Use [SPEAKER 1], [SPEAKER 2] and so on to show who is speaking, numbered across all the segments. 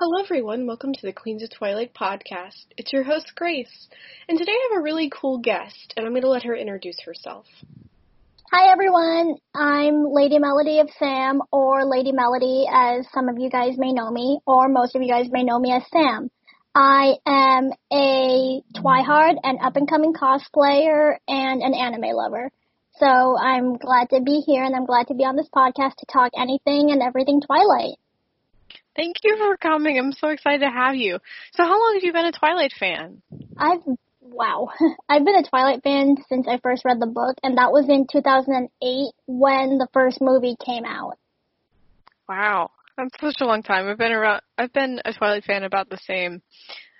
[SPEAKER 1] Hello, everyone. Welcome to the Queens of Twilight podcast. It's your host, Grace. And today I have a really cool guest, and I'm going to let her introduce herself.
[SPEAKER 2] Hi, everyone. I'm Lady Melody of Sam, or Lady Melody, as some of you guys may know me, or most of you guys may know me as Sam. I am a Twihard, an up and coming cosplayer, and an anime lover. So I'm glad to be here, and I'm glad to be on this podcast to talk anything and everything Twilight.
[SPEAKER 1] Thank you for coming. I'm so excited to have you. So how long have you been a Twilight fan?
[SPEAKER 2] I've wow. I've been a Twilight fan since I first read the book and that was in 2008 when the first movie came out.
[SPEAKER 1] Wow. That's such a long time. I've been around I've been a Twilight fan about the same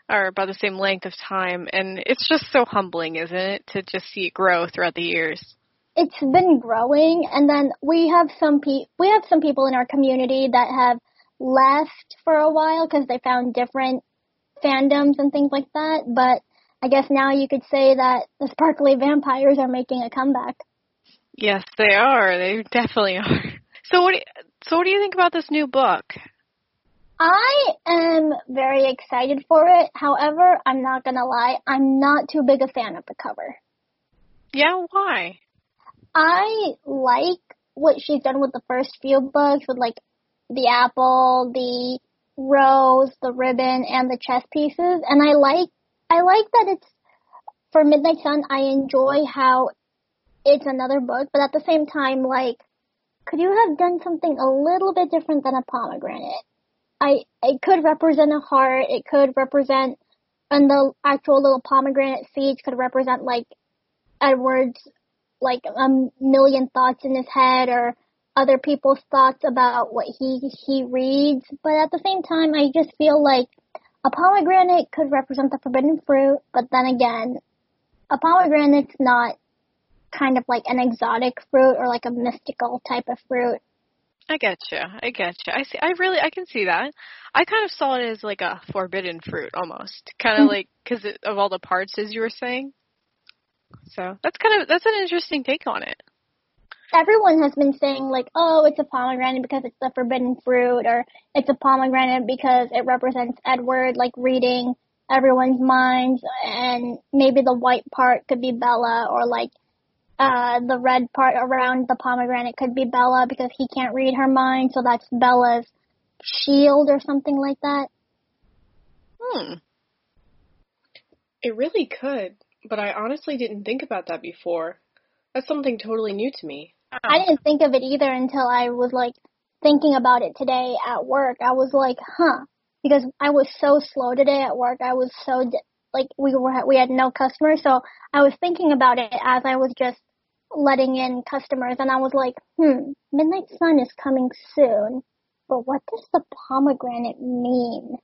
[SPEAKER 1] or about the same length of time and it's just so humbling, isn't it, to just see it grow throughout the years.
[SPEAKER 2] It's been growing and then we have some pe- we have some people in our community that have left for a while because they found different fandoms and things like that. But I guess now you could say that the sparkly vampires are making a comeback.
[SPEAKER 1] Yes, they are. They definitely are. So what? Do you, so what do you think about this new book?
[SPEAKER 2] I am very excited for it. However, I'm not gonna lie, I'm not too big a fan of the cover.
[SPEAKER 1] Yeah, why?
[SPEAKER 2] I like what she's done with the first few books with like the apple, the rose, the ribbon, and the chess pieces. And I like, I like that it's, for Midnight Sun, I enjoy how it's another book, but at the same time, like, could you have done something a little bit different than a pomegranate? I, it could represent a heart, it could represent, and the actual little pomegranate seeds could represent like Edward's like a million thoughts in his head or other people's thoughts about what he he reads, but at the same time, I just feel like a pomegranate could represent the forbidden fruit, but then again, a pomegranate's not kind of like an exotic fruit or like a mystical type of fruit.
[SPEAKER 1] I get you. I get you. I see. I really. I can see that. I kind of saw it as like a forbidden fruit, almost, kind of mm-hmm. like because of all the parts, as you were saying. So that's kind of that's an interesting take on it
[SPEAKER 2] everyone has been saying like, oh, it's a pomegranate because it's the forbidden fruit, or it's a pomegranate because it represents Edward, like reading everyone's minds, and maybe the white part could be Bella, or like uh the red part around the pomegranate could be Bella because he can't read her mind, so that's Bella's shield or something like that.
[SPEAKER 1] Hmm. It really could, but I honestly didn't think about that before. That's something totally new to me.
[SPEAKER 2] I didn't think of it either until I was like thinking about it today at work. I was like, huh, because I was so slow today at work. I was so like we were we had no customers, so I was thinking about it as I was just letting in customers, and I was like, hmm, Midnight Sun is coming soon, but what does the pomegranate mean?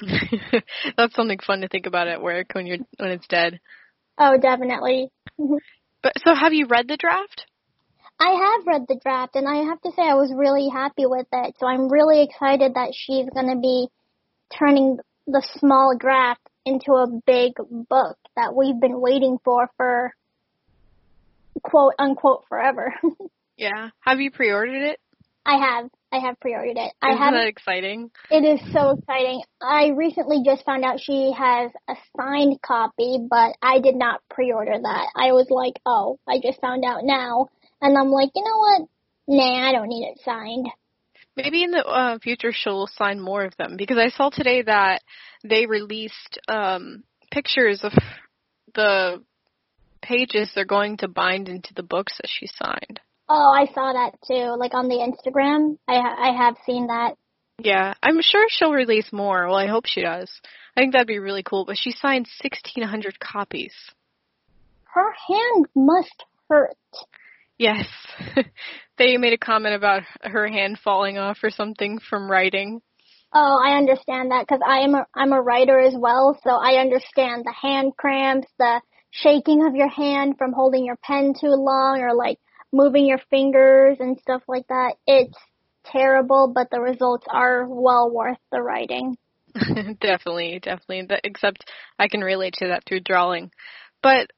[SPEAKER 1] That's something fun to think about at work when you're when it's dead.
[SPEAKER 2] Oh, definitely.
[SPEAKER 1] but so, have you read the draft?
[SPEAKER 2] I have read the draft and I have to say I was really happy with it. So I'm really excited that she's going to be turning the small draft into a big book that we've been waiting for for quote unquote forever.
[SPEAKER 1] yeah. Have you pre-ordered it?
[SPEAKER 2] I have. I have pre-ordered it.
[SPEAKER 1] Isn't
[SPEAKER 2] I have.
[SPEAKER 1] that exciting?
[SPEAKER 2] It is so exciting. I recently just found out she has a signed copy, but I did not pre-order that. I was like, oh, I just found out now. And I'm like, you know what? Nah, I don't need it signed.
[SPEAKER 1] Maybe in the uh, future she'll sign more of them because I saw today that they released um, pictures of the pages they're going to bind into the books that she signed.
[SPEAKER 2] Oh, I saw that too. Like on the Instagram, I ha- I have seen that.
[SPEAKER 1] Yeah, I'm sure she'll release more. Well, I hope she does. I think that'd be really cool. But she signed 1,600 copies.
[SPEAKER 2] Her hand must hurt.
[SPEAKER 1] Yes. they made a comment about her hand falling off or something from writing.
[SPEAKER 2] Oh, I understand that because I am a I'm a writer as well, so I understand the hand cramps, the shaking of your hand from holding your pen too long, or like moving your fingers and stuff like that. It's terrible, but the results are well worth the writing.
[SPEAKER 1] definitely, definitely. Except I can relate to that through drawing. But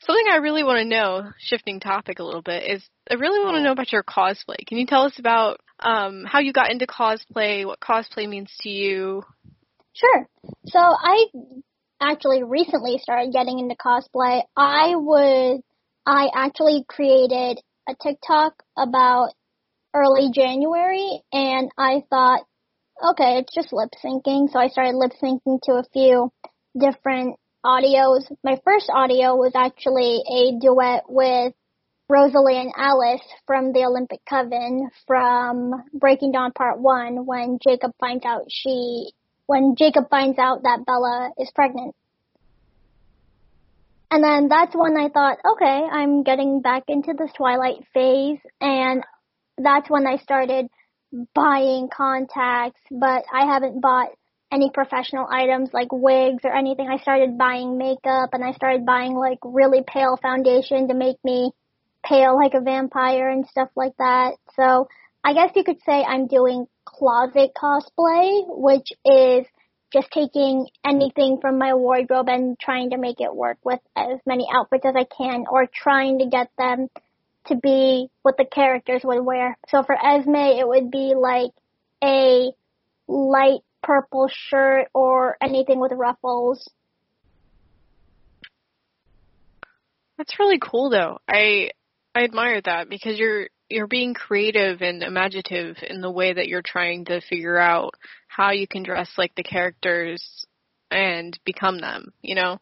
[SPEAKER 1] something I really want to know, shifting topic a little bit, is I really want to know about your cosplay. Can you tell us about um, how you got into cosplay, what cosplay means to you?
[SPEAKER 2] Sure. So I actually recently started getting into cosplay. I would, I actually created a TikTok about early January and I thought, okay, it's just lip syncing. So I started lip syncing to a few different audios. My first audio was actually a duet with Rosalie and Alice from the Olympic Coven from Breaking Dawn Part 1 when Jacob finds out she, when Jacob finds out that Bella is pregnant. And then that's when I thought, okay, I'm getting back into this Twilight phase and that's when I started buying contacts, but I haven't bought any professional items like wigs or anything. I started buying makeup and I started buying like really pale foundation to make me pale like a vampire and stuff like that. So I guess you could say I'm doing closet cosplay, which is just taking anything from my wardrobe and trying to make it work with as many outfits as I can or trying to get them to be what the characters would wear. So for Esme, it would be like a light purple shirt or anything with ruffles.
[SPEAKER 1] That's really cool though. I I admire that because you're you're being creative and imaginative in the way that you're trying to figure out how you can dress like the characters and become them, you know?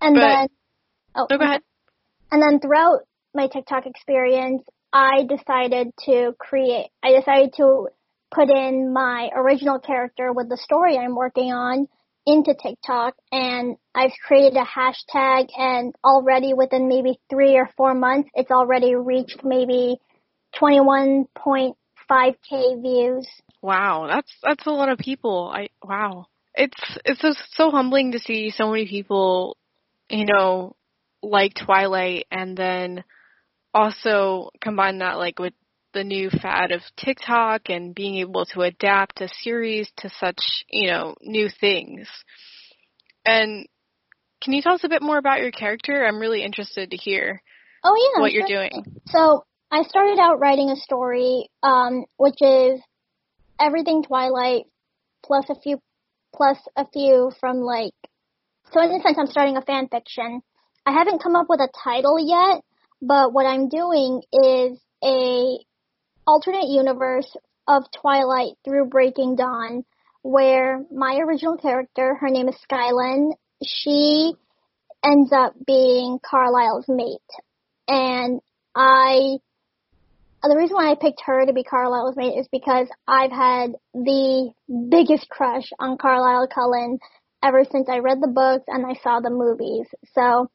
[SPEAKER 2] And
[SPEAKER 1] but,
[SPEAKER 2] then
[SPEAKER 1] oh, go ahead.
[SPEAKER 2] And then throughout my TikTok experience, I decided to create I decided to put in my original character with the story I'm working on into TikTok and I've created a hashtag and already within maybe three or four months, it's already reached maybe 21.5k views.
[SPEAKER 1] Wow, that's that's a lot of people. I wow. It's it's just so humbling to see so many people, you know, like Twilight and then also combine that like with the new fad of TikTok and being able to adapt a series to such, you know, new things. And can you tell us a bit more about your character? I'm really interested to hear
[SPEAKER 2] oh, yeah,
[SPEAKER 1] what you're doing.
[SPEAKER 2] So I started out writing a story, um, which is everything Twilight plus a few plus a few from like so in a sense I'm starting a fan fiction. I haven't come up with a title yet, but what I'm doing is a alternate universe of Twilight through Breaking Dawn, where my original character, her name is Skylyn, she ends up being Carlisle's mate. And I, the reason why I picked her to be Carlisle's mate is because I've had the biggest crush on Carlisle Cullen ever since I read the books and I saw the movies. So,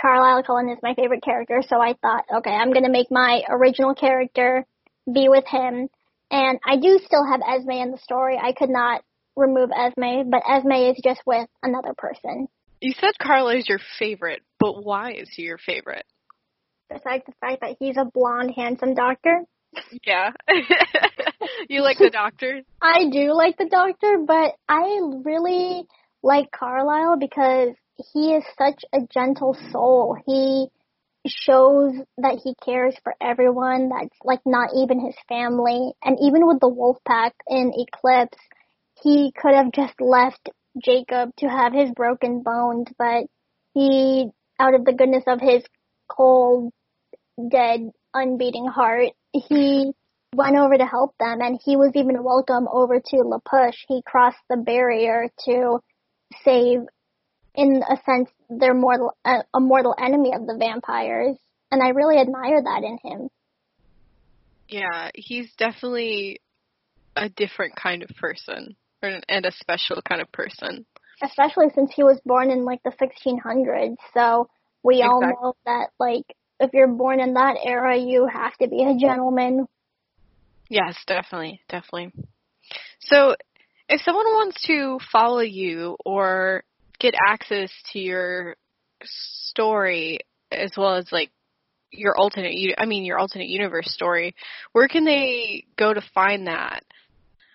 [SPEAKER 2] Carlisle Cullen is my favorite character, so I thought, okay, I'm gonna make my original character be with him. And I do still have Esme in the story. I could not remove Esme, but Esme is just with another person.
[SPEAKER 1] You said Carlisle is your favorite, but why is he your favorite?
[SPEAKER 2] Besides the fact that he's a blonde, handsome doctor.
[SPEAKER 1] Yeah. you like the doctor?
[SPEAKER 2] I do like the doctor, but I really like Carlisle because he is such a gentle soul. He shows that he cares for everyone that's like not even his family. And even with the wolf pack in Eclipse, he could have just left Jacob to have his broken bones, but he, out of the goodness of his cold, dead, unbeating heart, he went over to help them and he was even welcome over to La Push. He crossed the barrier to save in a sense, they're mortal, a, a mortal enemy of the vampires, and I really admire that in him.
[SPEAKER 1] Yeah, he's definitely a different kind of person, and a special kind of person.
[SPEAKER 2] Especially since he was born in like the 1600s, so we exactly. all know that like if you're born in that era, you have to be a gentleman.
[SPEAKER 1] Yes, definitely, definitely. So, if someone wants to follow you or get access to your story as well as like your alternate I mean your alternate universe story, where can they go to find that?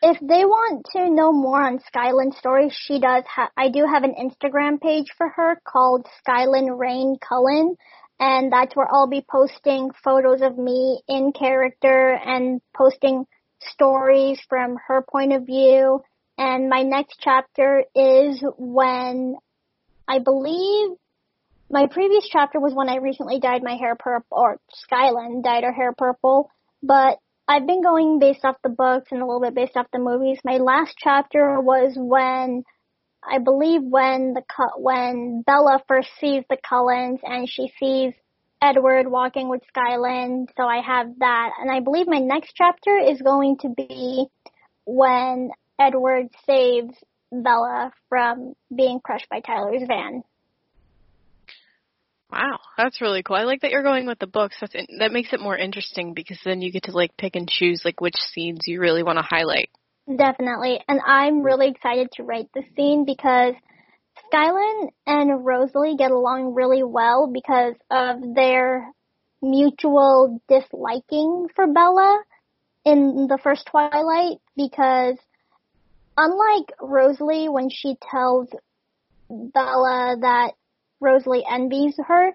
[SPEAKER 2] if they want to know more on Skylyn's story, she does have, I do have an Instagram page for her called Skylyn Rain Cullen, and that's where I'll be posting photos of me in character and posting stories from her point of view. And my next chapter is when I believe my previous chapter was when I recently dyed my hair purple, or Skylyn dyed her hair purple, but I've been going based off the books and a little bit based off the movies. My last chapter was when I believe when the when Bella first sees the Cullens and she sees Edward walking with Skylyn. So I have that, and I believe my next chapter is going to be when Edward saves Bella from being crushed by Tyler's van.
[SPEAKER 1] Wow, that's really cool. I like that you're going with the books. That's in, that makes it more interesting because then you get to like pick and choose like which scenes you really want to highlight.
[SPEAKER 2] Definitely, and I'm really excited to write the scene because Skylyn and Rosalie get along really well because of their mutual disliking for Bella in the first Twilight because unlike Rosalie when she tells Bella that Rosalie envies her.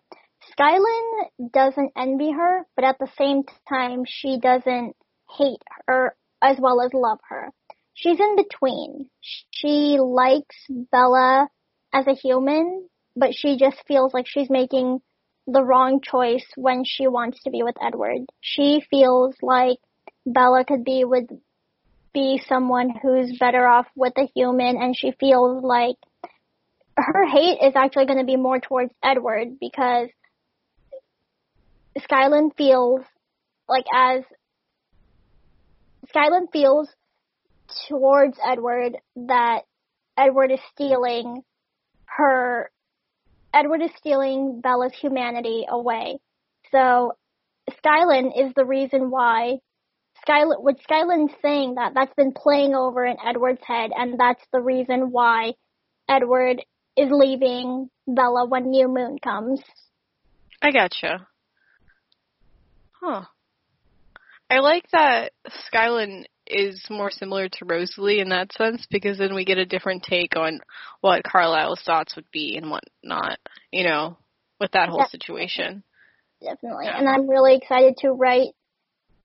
[SPEAKER 2] Skylyn doesn't envy her, but at the same time, she doesn't hate her as well as love her. She's in between. She likes Bella as a human, but she just feels like she's making the wrong choice when she wants to be with Edward. She feels like Bella could be with be someone who's better off with a human and she feels like her hate is actually going to be more towards Edward because Skylyn feels like as Skylyn feels towards Edward that Edward is stealing her Edward is stealing Bella's humanity away. So Skylyn is the reason why Skylyn what Skylyn's saying that that's been playing over in Edward's head and that's the reason why Edward is leaving Bella when New Moon comes.
[SPEAKER 1] I gotcha. Huh. I like that Skylyn is more similar to Rosalie in that sense because then we get a different take on what Carlisle's thoughts would be and what not, you know, with that whole situation.
[SPEAKER 2] Definitely. Yeah. And I'm really excited to write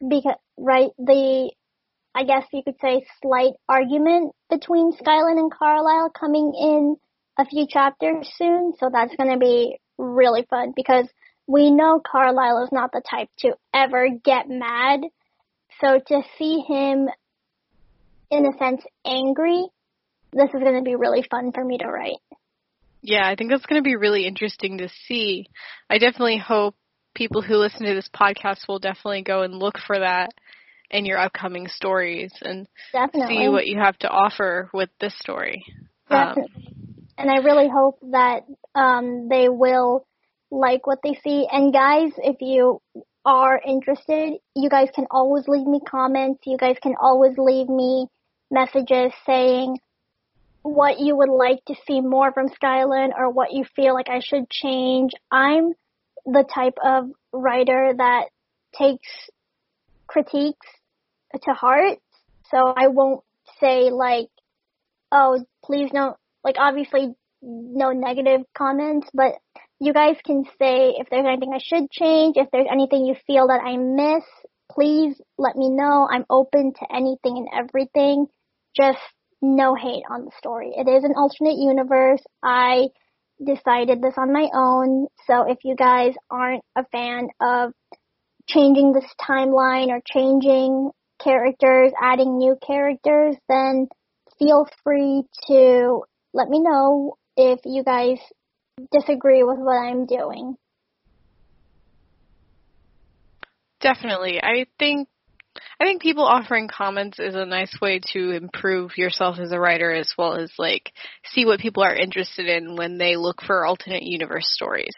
[SPEAKER 2] because write the I guess you could say slight argument between Skylyn and Carlisle coming in a few chapters soon, so that's going to be really fun because we know Carlisle is not the type to ever get mad. So to see him, in a sense, angry, this is going to be really fun for me to write.
[SPEAKER 1] Yeah, I think that's going to be really interesting to see. I definitely hope people who listen to this podcast will definitely go and look for that in your upcoming stories and
[SPEAKER 2] definitely.
[SPEAKER 1] see what you have to offer with this story.
[SPEAKER 2] Definitely. Um, and I really hope that um, they will like what they see. And guys, if you are interested, you guys can always leave me comments. You guys can always leave me messages saying what you would like to see more from Skylyn or what you feel like I should change. I'm the type of writer that takes critiques to heart. So I won't say like, oh, please don't like obviously no negative comments, but you guys can say if there's anything I should change, if there's anything you feel that I miss, please let me know. I'm open to anything and everything. Just no hate on the story. It is an alternate universe. I decided this on my own. So if you guys aren't a fan of changing this timeline or changing characters, adding new characters, then feel free to let me know if you guys disagree with what I'm doing.
[SPEAKER 1] Definitely. I think I think people offering comments is a nice way to improve yourself as a writer as well as like see what people are interested in when they look for alternate universe stories.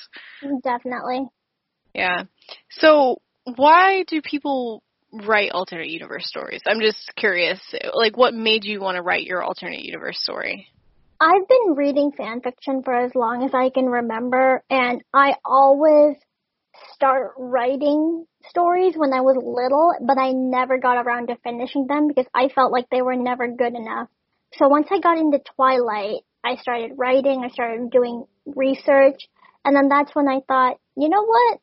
[SPEAKER 2] Definitely.
[SPEAKER 1] Yeah. So why do people write alternate universe stories? I'm just curious. Like what made you want to write your alternate universe story?
[SPEAKER 2] I've been reading fan fiction for as long as I can remember, and I always start writing stories when I was little, but I never got around to finishing them because I felt like they were never good enough. So once I got into Twilight, I started writing, I started doing research, and then that's when I thought, you know what?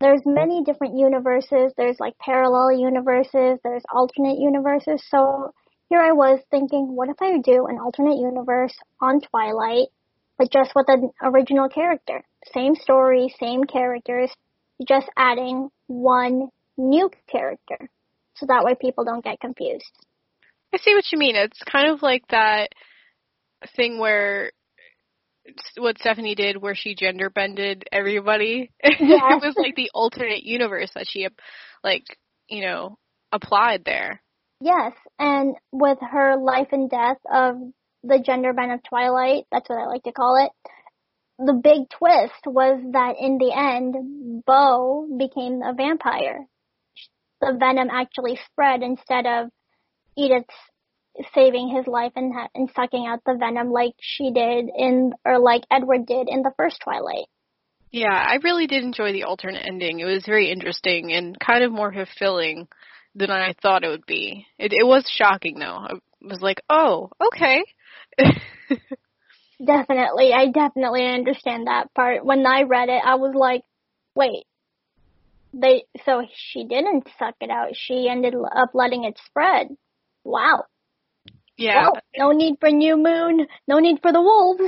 [SPEAKER 2] There's many different universes. There's like parallel universes. There's alternate universes. So here I was thinking, what if I do an alternate universe on Twilight, but just with an original character? Same story, same characters, just adding one new character. So that way people don't get confused.
[SPEAKER 1] I see what you mean. It's kind of like that thing where what Stephenie did where she gender bended everybody.
[SPEAKER 2] Yes.
[SPEAKER 1] it was like the alternate universe that she like, you know, applied there.
[SPEAKER 2] Yes, and with her life and death of the gender bend of Twilight, that's what I like to call it. The big twist was that in the end, Bo became a vampire. The venom actually spread instead of Edith saving his life and, ha- and sucking out the venom like she did in, or like Edward did in the first Twilight.
[SPEAKER 1] Yeah, I really did enjoy the alternate ending. It was very interesting and kind of more fulfilling than I thought it would be. It, it was shocking though. I was like, oh, okay.
[SPEAKER 2] Definitely, I definitely understand that part. When I read it, I was like, wait, they, so she didn't suck it out. She ended up letting it spread. Wow.
[SPEAKER 1] yeah.
[SPEAKER 2] Well, no need for New Moon. No need for the wolves.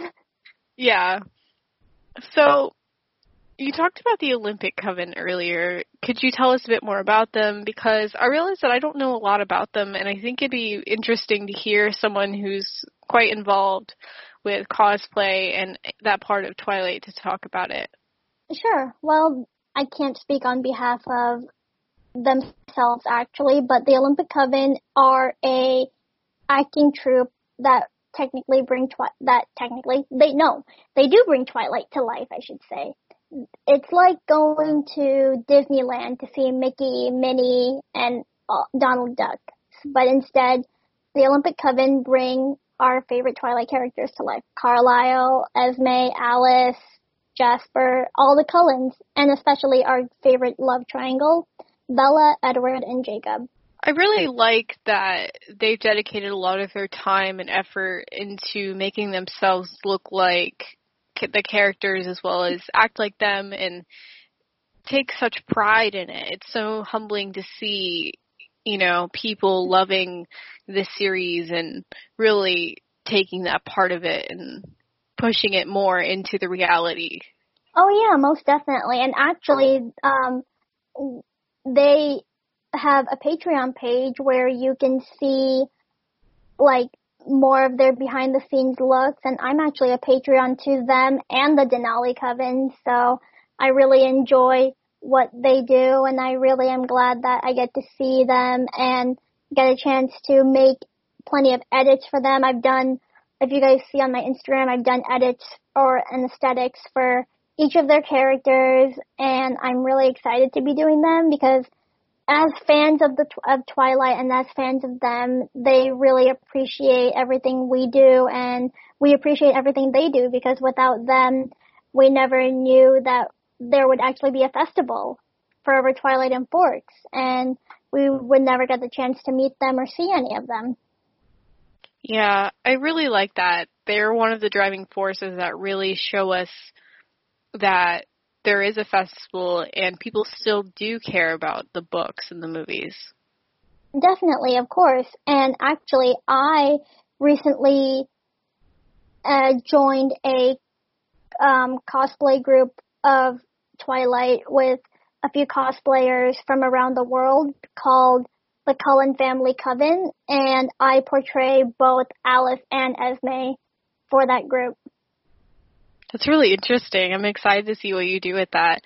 [SPEAKER 1] Yeah. So, you talked about the Olympic Coven earlier. Could you tell us a bit more about them? Because I realize that I don't know a lot about them, and I think it'd be interesting to hear someone who's quite involved with cosplay and that part of Twilight to talk about it.
[SPEAKER 2] Sure. Well, I can't speak on behalf of themselves actually, but the Olympic Coven are a acting troupe that technically bring twi- that technically they no they do bring Twilight to life. I should say. It's like going to Disneyland to see Mickey, Minnie, and uh, Donald Duck, but instead the Olympic Coven bring our favorite Twilight characters to life: Carlisle, Esme, Alice, Jasper, all the Cullens, and especially our favorite love triangle, Bella, Edward, and Jacob.
[SPEAKER 1] I really like that they've dedicated a lot of their time and effort into making themselves look like the characters as well as act like them and take such pride in it. It's so humbling to see, you know, people loving this series and really taking that part of it and pushing it more into the reality.
[SPEAKER 2] Oh yeah, most definitely. And actually, um, they have a Patreon page where you can see like more of their behind the scenes looks and I'm actually a Patreon to them and the Denali Coven, so I really enjoy what they do and I really am glad that I get to see them and get a chance to make plenty of edits for them. I've done if you guys see on my Instagram, I've done edits or anesthetics for each of their characters and I'm really excited to be doing them because as fans of the of Twilight and as fans of them, they really appreciate everything we do and we appreciate everything they do because without them, we never knew that there would actually be a festival for Twilight and Forks and we would never get the chance to meet them or see any of them.
[SPEAKER 1] Yeah, I really like that. They're one of the driving forces that really show us that there is a festival and people still do care about the books and the movies.
[SPEAKER 2] Definitely, of course. And actually, I recently uh, joined a um, cosplay group of Twilight with a few cosplayers from around the world called the Cullen Family Coven, and I portray both Alice and Esme for that group.
[SPEAKER 1] That's really interesting. I'm excited to see what you do with that.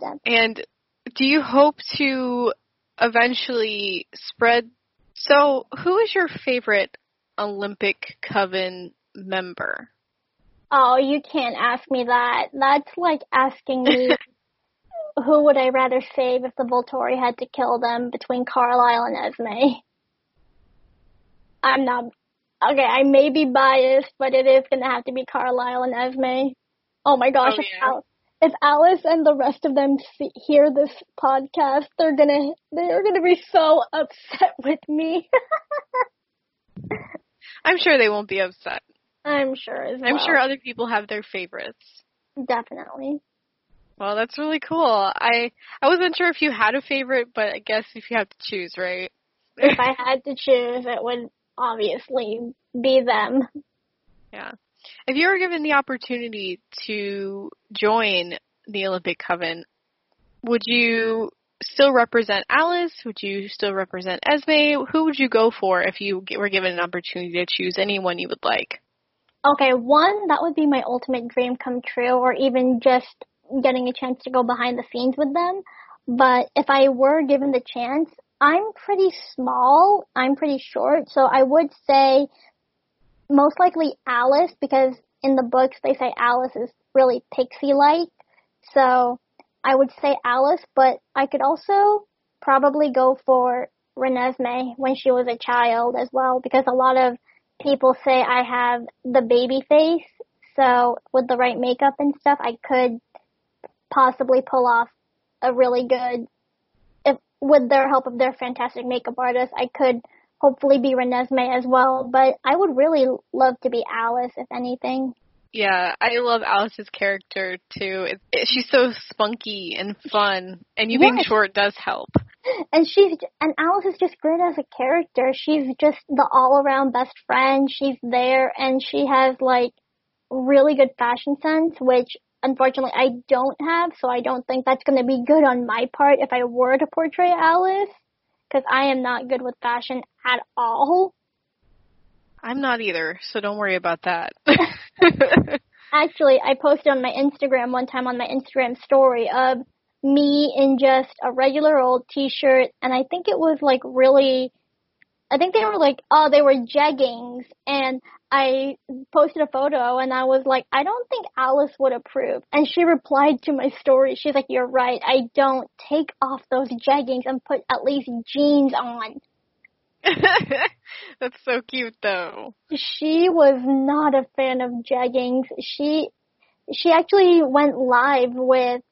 [SPEAKER 2] That-
[SPEAKER 1] And do you hope to eventually spread? So, who is your favorite Olympic Coven member?
[SPEAKER 2] Oh, you can't ask me that. That's like asking me who would I rather save if the Volturi had to kill them between Carlisle and Esme. I'm not. Okay, I may be biased, but it is gonna have to be Carlisle and Esme. Oh my gosh,
[SPEAKER 1] Oh,
[SPEAKER 2] if,
[SPEAKER 1] yeah.
[SPEAKER 2] If Alice and the rest of them see, hear this podcast, they're gonna they're gonna be so upset with me.
[SPEAKER 1] I'm sure they won't be upset.
[SPEAKER 2] I'm sure as
[SPEAKER 1] I'm sure other people have their favorites.
[SPEAKER 2] Definitely.
[SPEAKER 1] Well, that's really cool. I I wasn't sure if you had a favorite, but I guess if you have to choose, right?
[SPEAKER 2] If I had to choose, it would obviously be them.
[SPEAKER 1] Yeah. If you were given the opportunity to join the Olympic Coven, would you still represent Alice? Would you still represent Esme? Who would you go for if you were given an opportunity to choose anyone you would like?
[SPEAKER 2] Okay, one, that would be my ultimate dream come true, or even just getting a chance to go behind the scenes with them. But if I were given the chance, I'm pretty small, I'm pretty short, so I would say most likely Alice, because in the books they say Alice is really pixie-like. So I would say Alice, but I could also probably go for Renesmee when she was a child as well, because a lot of people say I have the baby face. So with the right makeup and stuff, I could possibly pull off a really good, if with their help of their fantastic makeup artist, I could hopefully be Renesmee as well. But I would really love to be Alice, if anything.
[SPEAKER 1] Yeah, I love Alice's character too. It, it, she's so spunky and fun, and you being
[SPEAKER 2] Yes.
[SPEAKER 1] short does help.
[SPEAKER 2] And she's and Alice is just great as a character. She's just the all-around best friend. She's there, and she has like really good fashion sense, which unfortunately I don't have. So I don't think that's going to be good on my part if I were to portray Alice, because I am not good with fashion at all.
[SPEAKER 1] I'm not either, so don't worry about that.
[SPEAKER 2] Actually, I posted on my Instagram one time on my Instagram story of me in just a regular old t-shirt and I think it was like really I think they were like oh they were jeggings and I posted a photo and I was like I don't think Alice would approve and she replied to my story she's like you're right I don't take off those jeggings and put at least jeans on
[SPEAKER 1] That's so cute though.
[SPEAKER 2] she was not a fan of jeggings. She she actually went live with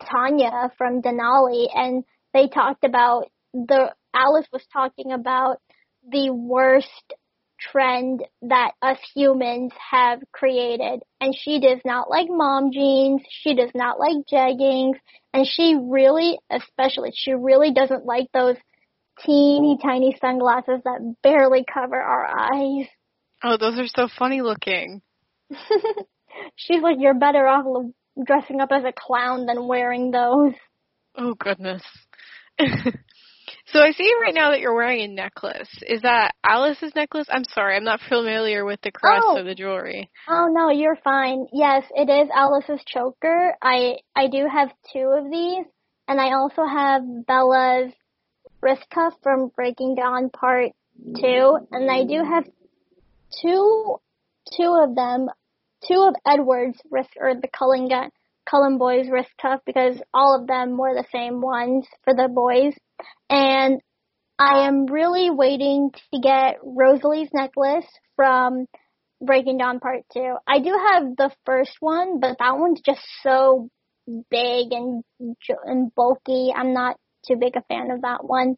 [SPEAKER 2] Tanya from Denali and they talked about the Alice was talking about the worst trend that us humans have created and she does not like mom jeans, she does not like jeggings, and she really especially she really doesn't like those teeny tiny sunglasses that barely cover our eyes.
[SPEAKER 1] Oh, those are so funny looking.
[SPEAKER 2] She's like, you're better off dressing up as a clown than wearing those.
[SPEAKER 1] Oh goodness. so I see right now that you're wearing a necklace. Is that Alice's necklace? I'm sorry, I'm not familiar with the crest
[SPEAKER 2] Oh.
[SPEAKER 1] of the jewelry.
[SPEAKER 2] Oh no, you're fine. Yes, it is Alice's choker. I I do have two of these, and I also have Bella's wrist cuff from Breaking Dawn Part Two, and I do have two two of them, two of Edward's wrist or the Cullen gun. Cullen boys wrist cuff because all of them were the same ones for the boys. And I am really waiting to get Rosalie's necklace from Breaking Dawn Part 2. I do have the first one, but that one's just so big and and bulky. I'm not too big a fan of that one.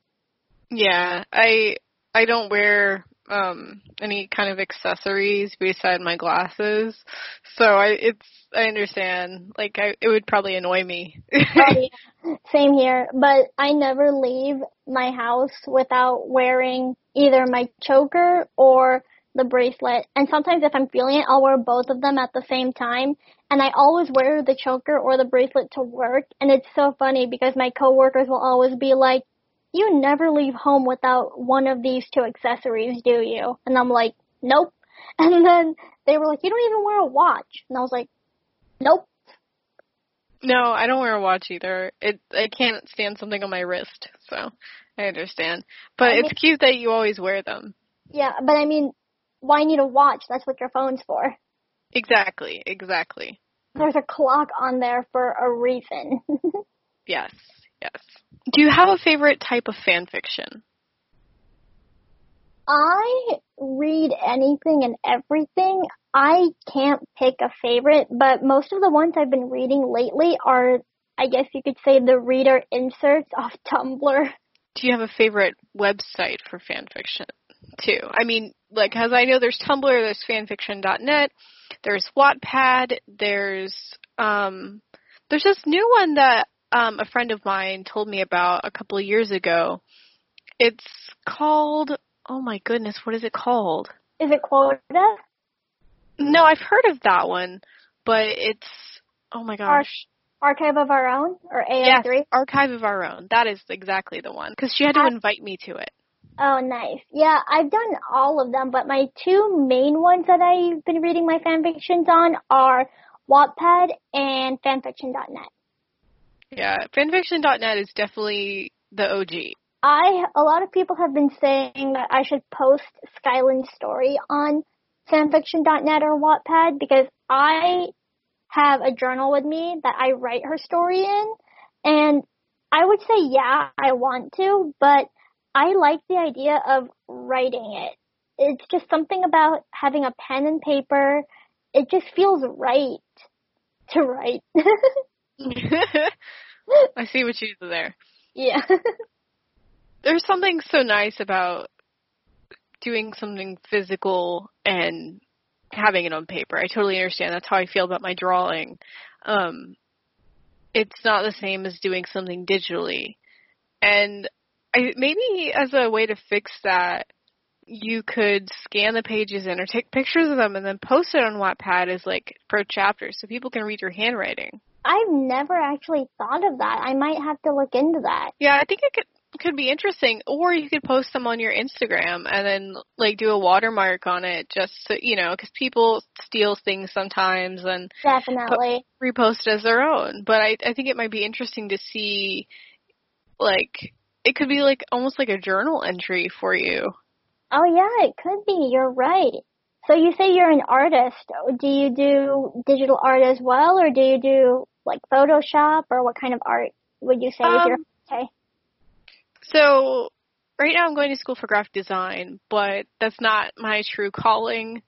[SPEAKER 1] Yeah, I I don't wear um any kind of accessories beside my glasses. So I it's I understand. Like I it would probably annoy me.
[SPEAKER 2] Oh, yeah. Same here, but I never leave my house without wearing either my choker or the bracelet. And sometimes if I'm feeling it, I'll wear both of them at the same time. And I always wear the choker or the bracelet to work. And it's so funny because my coworkers will always be like, you never leave home without one of these two accessories, do you? And I'm like, nope. And then they were like, you don't even wear a watch. And I was like, nope.
[SPEAKER 1] No, I don't wear a watch either. It I can't stand something on my wrist, so I understand. But
[SPEAKER 2] I
[SPEAKER 1] it's cute that you always wear them.
[SPEAKER 2] Yeah, but I mean, why need a watch? That's what your phone's for.
[SPEAKER 1] Exactly, exactly.
[SPEAKER 2] There's a clock on there for a reason.
[SPEAKER 1] Yes, yes. Do you have a favorite type of fan fiction?
[SPEAKER 2] I read anything and everything. I can't pick a favorite, but most of the ones I've been reading lately are, I guess you could say, the reader inserts off Tumblr.
[SPEAKER 1] Do you have a favorite website for fan fiction, too? I mean, like, as I know there's Tumblr, there's fanfiction.net, there's Wattpad, there's, um, there's this new one that, um, a friend of mine told me about a couple of years ago. It's called, oh my goodness, what is it called?
[SPEAKER 2] Is it Quota?
[SPEAKER 1] No, I've heard of that one, but it's, oh my gosh.
[SPEAKER 2] Archive of Our Own or AO3?
[SPEAKER 1] Yes, Archive of Our Own. That is exactly the one. Because she had to invite me to it.
[SPEAKER 2] Oh, nice. Yeah, I've done all of them, but my two main ones that I've been reading my fanfictions on are Wattpad and fanfiction.net.
[SPEAKER 1] Yeah, fanfiction.net is definitely the OG.
[SPEAKER 2] I a lot of people have been saying that I should post Skylyn's story on fanfiction.net or Wattpad because I have a journal with me that I write her story in and I would say yeah, I want to, but I like the idea of writing it. It's just something about having a pen and paper. It just feels right to write.
[SPEAKER 1] I see what you did there.
[SPEAKER 2] Yeah.
[SPEAKER 1] There's something so nice about doing something physical and having it on paper. I totally understand. That's how I feel about my drawing. Um, it's not the same as doing something digitally. And I, maybe as a way to fix that, you could scan the pages in or take pictures of them and then post it on Wattpad as like per chapters so people can read your handwriting.
[SPEAKER 2] I've never actually thought of that. I might have to look into that.
[SPEAKER 1] Yeah, I think it could could be interesting. Or you could post them on your Instagram and then like do a watermark on it just so, you know, because people steal things sometimes and
[SPEAKER 2] definitely
[SPEAKER 1] po- repost as their own. But I I think it might be interesting to see like it could be like almost like a journal entry for you.
[SPEAKER 2] Oh yeah, it could be. You're right. So you say you're an artist. Do you do digital art as well, or do you do like Photoshop, or what kind of art would you say um, is your um, okay?
[SPEAKER 1] So right now I'm going to school for graphic design, but that's not my true calling.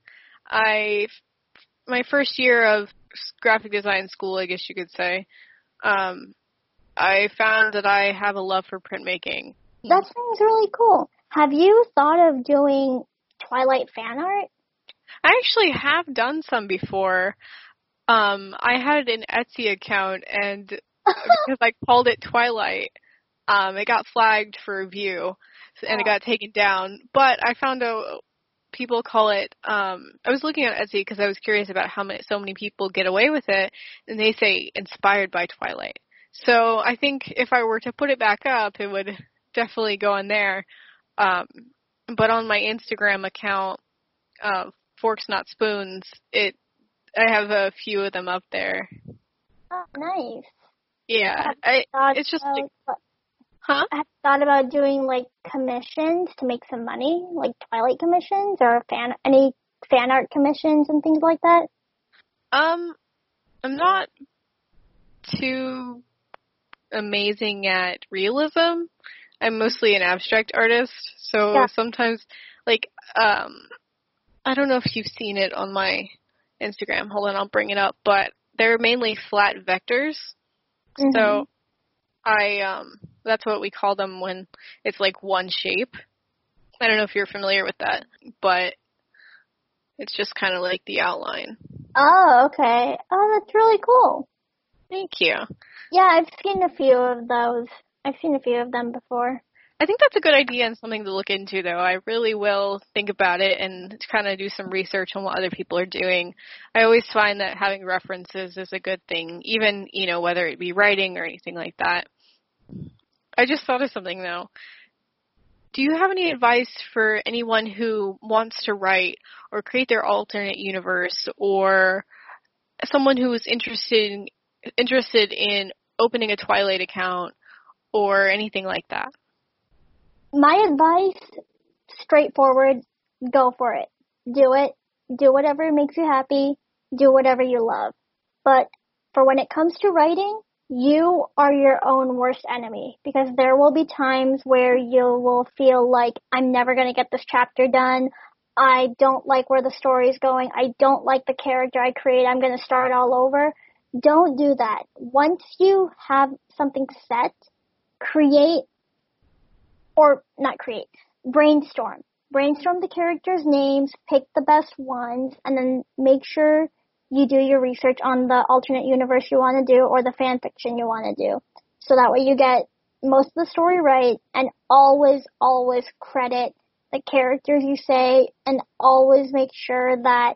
[SPEAKER 1] I my first year of graphic design school, I guess you could say, um, I found that I have a love for printmaking.
[SPEAKER 2] That sounds really cool. Have you thought of doing Twilight fan art?
[SPEAKER 1] I actually have done some before. Um, I had an Etsy account and because I called it Twilight, um, it got flagged for review, and it got taken down. But I found out people call it. Um, I was looking at Etsy because I was curious about how many so many people get away with it, and they say inspired by Twilight. So I think if I were to put it back up, it would definitely go in there. Um, but on my Instagram account, uh, Forks Not Spoons, it I have a few of them up there.
[SPEAKER 2] Oh, nice.
[SPEAKER 1] Yeah, I, it's just like Huh?
[SPEAKER 2] I thought about doing like commissions to make some money, like Twilight commissions or fan any fan art commissions and things like that.
[SPEAKER 1] Um, I'm not too amazing at realism. I'm mostly an abstract artist, so yeah. sometimes like um I don't know if you've seen it on my Instagram. Hold on, I'll bring it up, but they're mainly flat vectors. Mm-hmm. So I um that's what we call them when it's like one shape. I don't know if you're familiar with that, but it's just kind of like the outline.
[SPEAKER 2] Oh, okay. Oh, that's really cool.
[SPEAKER 1] Thank you.
[SPEAKER 2] Yeah, I've seen a few of those. I've seen a few of them before.
[SPEAKER 1] I think that's a good idea and something to look into though. I really will think about it and kind of do some research on what other people are doing. I always find that having references is a good thing, even, you know, whether it be writing or anything like that. I just thought of something though. Do you have any advice for anyone who wants to write or create their alternate universe or someone who is interested in, interested in opening a Twilight account or anything like that?
[SPEAKER 2] My advice, straightforward, go for it. Do it. Do whatever makes you happy. Do whatever you love. But for when it comes to writing, you are your own worst enemy because there will be times where you will feel like I'm never going to get this chapter done. I don't like where the story is going. I don't like the character I create. I'm going to start all over. Don't do that. Once you have something set, create or not create, brainstorm. Brainstorm the characters' names, pick the best ones, and then make sure you do your research on the alternate universe you want to do or the fan fiction you want to do. So that way you get most of the story right and always, always credit the characters you say and always make sure that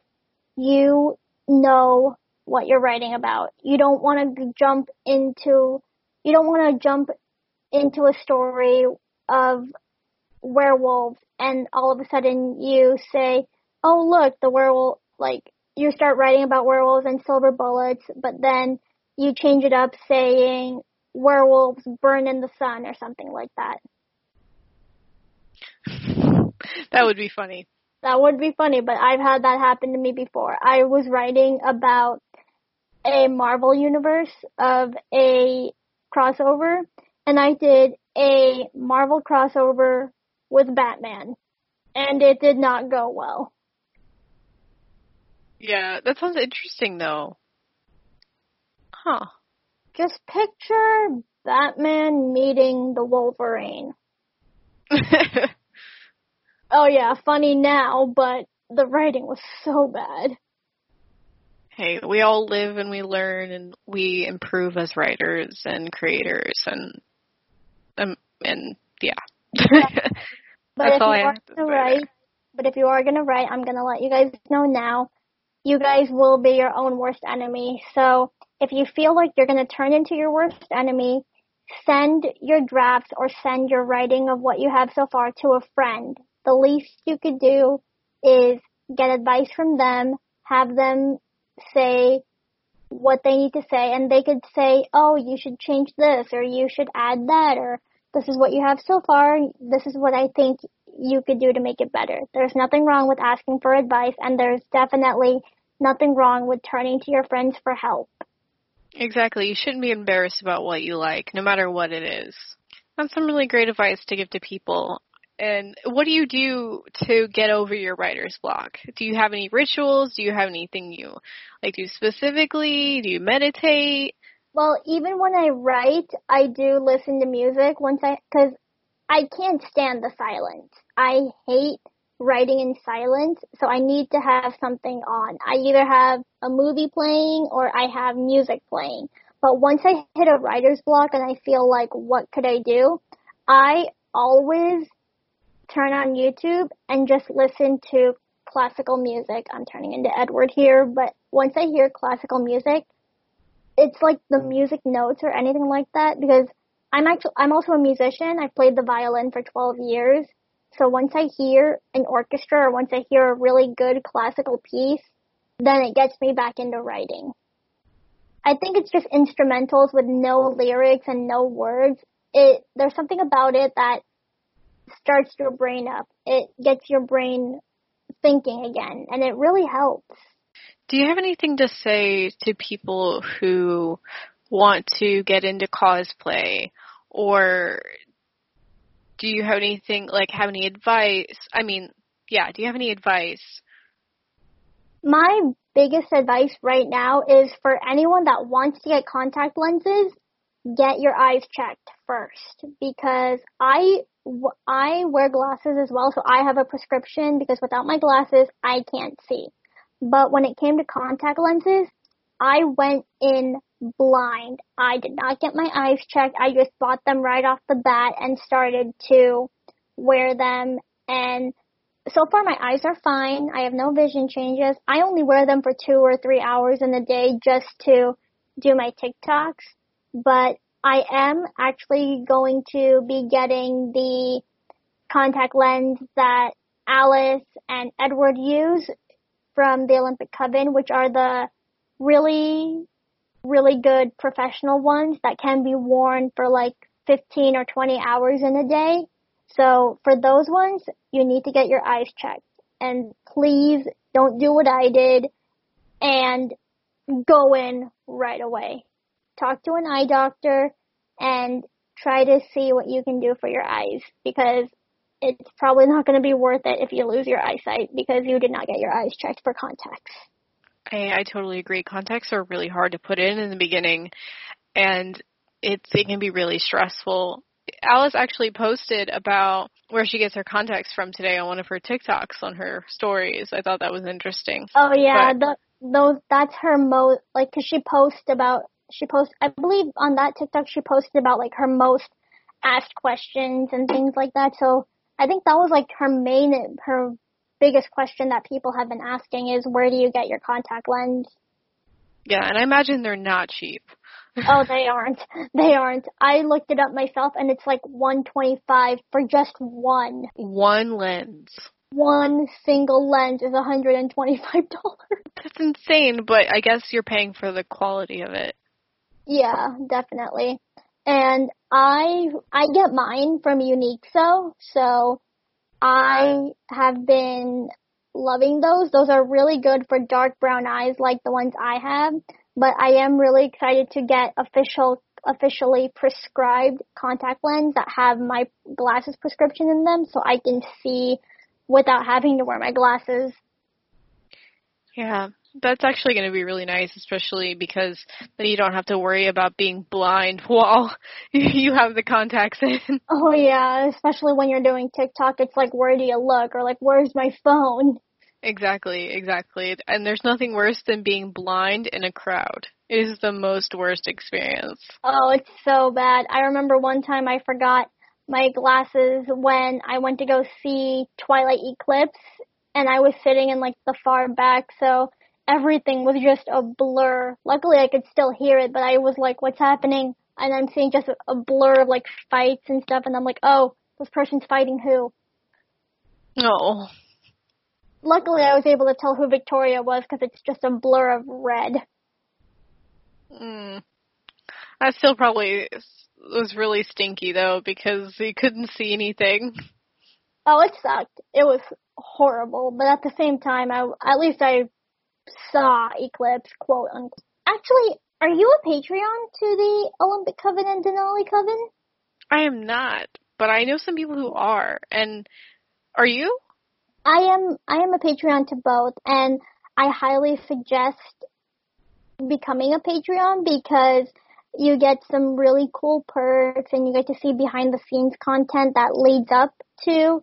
[SPEAKER 2] you know what you're writing about. You don't want to jump into, you don't want to jump into a story of werewolves and all of a sudden you say, oh look, the werewolf, like, you start writing about werewolves and silver bullets, but then you change it up saying werewolves burn in the sun or something like that.
[SPEAKER 1] that would be funny.
[SPEAKER 2] That would be funny, but I've had that happen to me before. I was writing about a Marvel universe of a crossover, and I did a Marvel crossover with Batman, and it did not go well.
[SPEAKER 1] Yeah, that sounds interesting though. Huh.
[SPEAKER 2] Just picture Batman meeting the Wolverine. oh yeah, funny now, but the writing was so bad.
[SPEAKER 1] Hey, we all live and we learn and we improve as writers and creators and um and yeah.
[SPEAKER 2] but That's if all you I are gonna write, but if you are gonna write, I'm gonna let you guys know now. You guys will be your own worst enemy. So if you feel like you're gonna turn into your worst enemy, send your drafts or send your writing of what you have so far to a friend. The least you could do is get advice from them, have them say what they need to say, and they could say, oh, you should change this, or you should add that, or this is what you have so far, this is what I think you could do to make it better. There's nothing wrong with asking for advice, and there's definitely nothing wrong with turning to your friends for help.
[SPEAKER 1] Exactly. You shouldn't be embarrassed about what you like, no matter what it is. That's some really great advice to give to people. And what do you do to get over your writer's block? Do you have any rituals? Do you have anything you like do specifically? Do you meditate?
[SPEAKER 2] Well, even when I write, I do listen to music once I, cause I can't stand the silence. I hate writing in silence, so I need to have something on. I either have a movie playing or I have music playing. But once I hit a writer's block and I feel like, what could I do? I always turn on YouTube and just listen to classical music. I'm turning into Edward here, but once I hear classical music, it's like the mm. music notes or anything like that because I'm actually I'm also a musician. I've played the violin for 12 years. So once I hear an orchestra or once I hear a really good classical piece, then it gets me back into writing. I think it's just instrumentals with no lyrics and no words. It there's something about it that starts your brain up. It gets your brain thinking again and it really helps.
[SPEAKER 1] Do you have anything to say to people who want to get into cosplay or do you have anything like have any advice? I mean, yeah, do you have any advice?
[SPEAKER 2] My biggest advice right now is for anyone that wants to get contact lenses, get your eyes checked first because I I wear glasses as well, so I have a prescription because without my glasses, I can't see. But when it came to contact lenses, I went in blind. I did not get my eyes checked. I just bought them right off the bat and started to wear them. And so far my eyes are fine. I have no vision changes. I only wear them for two or three hours in the day just to do my TikToks. But I am actually going to be getting the contact lens that Alice and Edward use from the Olympic Coven, which are the really, really good professional ones that can be worn for like 15 or 20 hours in a day. So for those ones, you need to get your eyes checked. And please don't do what I did and go in right away. Talk to an eye doctor and try to see what you can do for your eyes because it's probably not going to be worth it if you lose your eyesight because you did not get your eyes checked for contacts.
[SPEAKER 1] I, I totally agree. Contacts are really hard to put in in the beginning, and it's it can be really stressful. Alice actually posted about where she gets her contacts from today on one of her TikToks on her stories. I thought that was interesting.
[SPEAKER 2] Oh yeah, but, the, those that's her most like cuz she posts about she posts I believe on that TikTok she posted about like her most asked questions and things like that. So I think that was like her main her biggest question that people have been asking is where do you get your contact lens?
[SPEAKER 1] Yeah, and I imagine they're not cheap.
[SPEAKER 2] oh, they aren't. They aren't. I looked it up myself and it's like 125 for just one.
[SPEAKER 1] One lens.
[SPEAKER 2] One single lens is $125.
[SPEAKER 1] That's insane, but I guess you're paying for the quality of it.
[SPEAKER 2] Yeah, definitely. And I I get mine from Uniqso, so I have been loving those. Those are really good for dark brown eyes like the ones I have, but I am really excited to get official officially prescribed contact lens that have my glasses prescription in them so I can see without having to wear my glasses.
[SPEAKER 1] Yeah, that's actually going to be really nice, especially because then you don't have to worry about being blind while you have the contacts in.
[SPEAKER 2] Oh yeah, especially when you're doing TikTok, it's like where do you look or like where's my phone?
[SPEAKER 1] Exactly, exactly. And there's nothing worse than being blind in a crowd. It is the most worst experience.
[SPEAKER 2] Oh, it's so bad. I remember one time I forgot my glasses when I went to go see Twilight Eclipse and I was sitting in like the far back, so everything was just a blur. Luckily, I could still hear it, but I was like, what's happening? And I'm seeing just a, blur of like fights and stuff, and I'm like, oh, this person's fighting who?
[SPEAKER 1] Oh.
[SPEAKER 2] Luckily, I was able to tell who Victoria was because it's just a blur of red.
[SPEAKER 1] Hmm. That still probably was really stinky though because you couldn't see anything.
[SPEAKER 2] Oh, it sucked. It was horrible, but at the same time, I at least I saw Eclipse, quote unquote. Actually, are you a Patreon to the Olympic Coven and Denali Coven?
[SPEAKER 1] I am not, but I know some people who are. And are you?
[SPEAKER 2] I am. I am a Patreon to both, and I highly suggest becoming a Patreon because you get some really cool perks and you get to see behind the scenes content that leads up to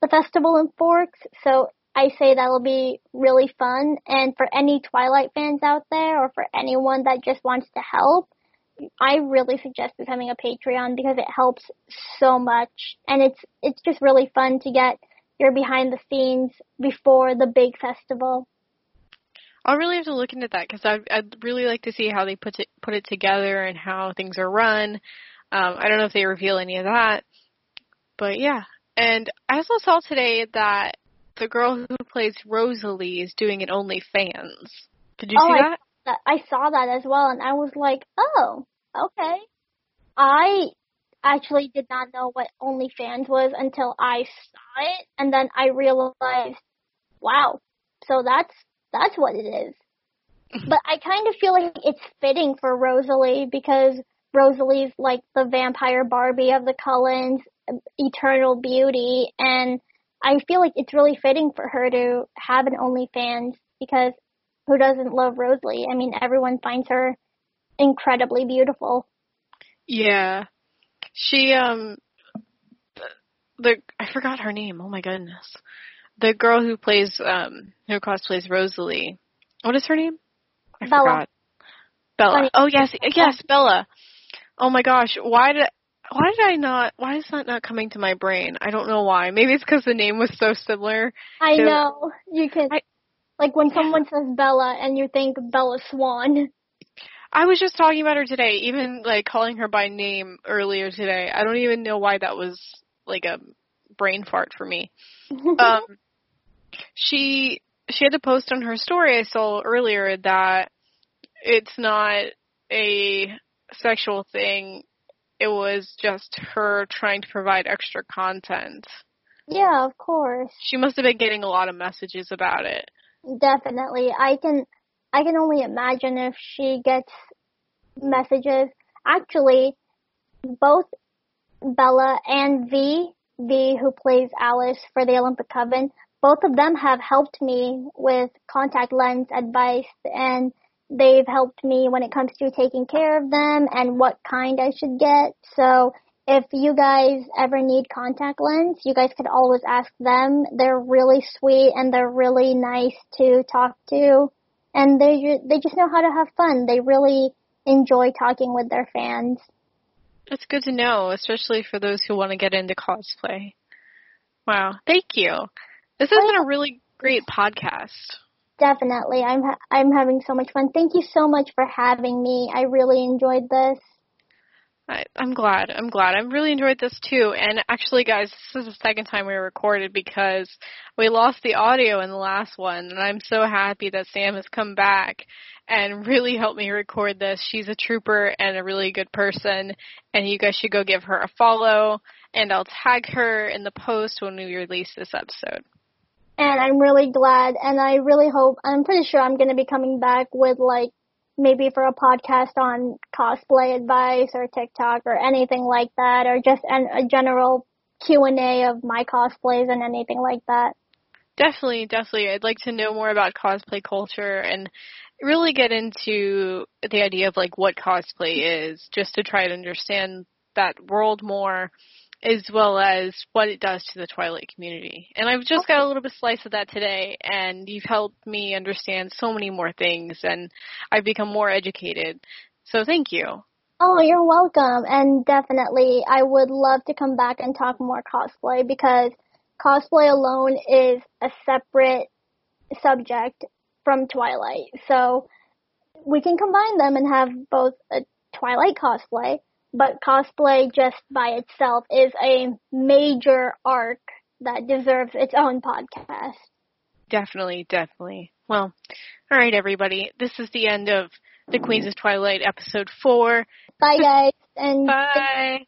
[SPEAKER 2] the festival in Forks. So I say that'll be really fun. And for any Twilight fans out there or for anyone that just wants to help, I really suggest becoming a Patreon because it helps so much. And it's, it's just really fun to get your behind the scenes before the big festival.
[SPEAKER 1] I'll really have to look into that because I'd, I'd really like to see how they put it, put it together and how things are run. Um, I don't know if they reveal any of that, but yeah. And I also saw today that the girl who plays Rosalie is doing an OnlyFans. Did you
[SPEAKER 2] oh,
[SPEAKER 1] see
[SPEAKER 2] I, that? I saw that as well, and I was like, oh, okay. I actually did not know what OnlyFans was until I saw it, and then I realized, wow, so that's that's what it is. but I kind of feel like it's fitting for Rosalie because Rosalie's like the vampire Barbie of the Cullens, eternal beauty, and I feel like it's really fitting for her to have an OnlyFans because who doesn't love Rosalie? I mean, everyone finds her incredibly beautiful.
[SPEAKER 1] Yeah. She um the I forgot her name. Oh my goodness. The girl who plays um who cosplays Rosalie. What is her name? I
[SPEAKER 2] Bella.
[SPEAKER 1] forgot. Bella. Oh yes, yes, Bella. Oh my gosh, why did why did I not? Why is that not coming to my brain? I don't know why. Maybe it's because the name was so similar.
[SPEAKER 2] I to, know you can. I, like when someone says Bella and you think Bella Swan.
[SPEAKER 1] I was just talking about her today, even like calling her by name earlier today. I don't even know why that was like a brain fart for me. um, she she had to post on her story I saw earlier that it's not a sexual thing it was just her trying to provide extra content.
[SPEAKER 2] Yeah, of course.
[SPEAKER 1] She must have been getting a lot of messages about it.
[SPEAKER 2] Definitely. I can I can only imagine if she gets messages. Actually, both Bella and V V, who plays Alice for the Olympic Coven, both of them have helped me with contact lens advice and they've helped me when it comes to taking care of them and what kind I should get. So if you guys ever need contact lens, you guys could always ask them. They're really sweet and they're really nice to talk to and they they just know how to have fun. They really enjoy talking with their fans.
[SPEAKER 1] It's good to know, especially for those who want to get into cosplay. Wow, thank you. This has been a really great podcast.
[SPEAKER 2] Definitely. I'm ha- I'm having so much fun. Thank you so much for having me. I really enjoyed this.
[SPEAKER 1] I, I'm glad. I'm glad. I really enjoyed this too. And actually, guys, this is the second time we recorded because we lost the audio in the last one. And I'm so happy that Sam has come back and really helped me record this. She's a trooper and a really good person. And you guys should go give her a follow. And I'll tag her in the post when we release this episode.
[SPEAKER 2] And I'm really glad. And I really hope, I'm pretty sure I'm going to be coming back with like maybe for a podcast on cosplay advice or TikTok or anything like that, or just an, a general Q and A of my cosplays and anything like that.
[SPEAKER 1] Definitely, definitely. I'd like to know more about cosplay culture and really get into the idea of like what cosplay is, just to try to understand that world more as well as what it does to the Twilight community. And I've just got a little bit slice of that today, and you've helped me understand so many more things, and I've become more educated. So thank you.
[SPEAKER 2] Oh, you're welcome. And definitely, I would love to come back and talk more cosplay because cosplay alone is a separate subject from Twilight. So we can combine them and have both a Twilight cosplay but cosplay just by itself is a major arc that deserves its own podcast.
[SPEAKER 1] Definitely, definitely. Well, all right, everybody. This is the end of the Queens of Twilight episode four.
[SPEAKER 2] Bye, guys, and
[SPEAKER 1] bye.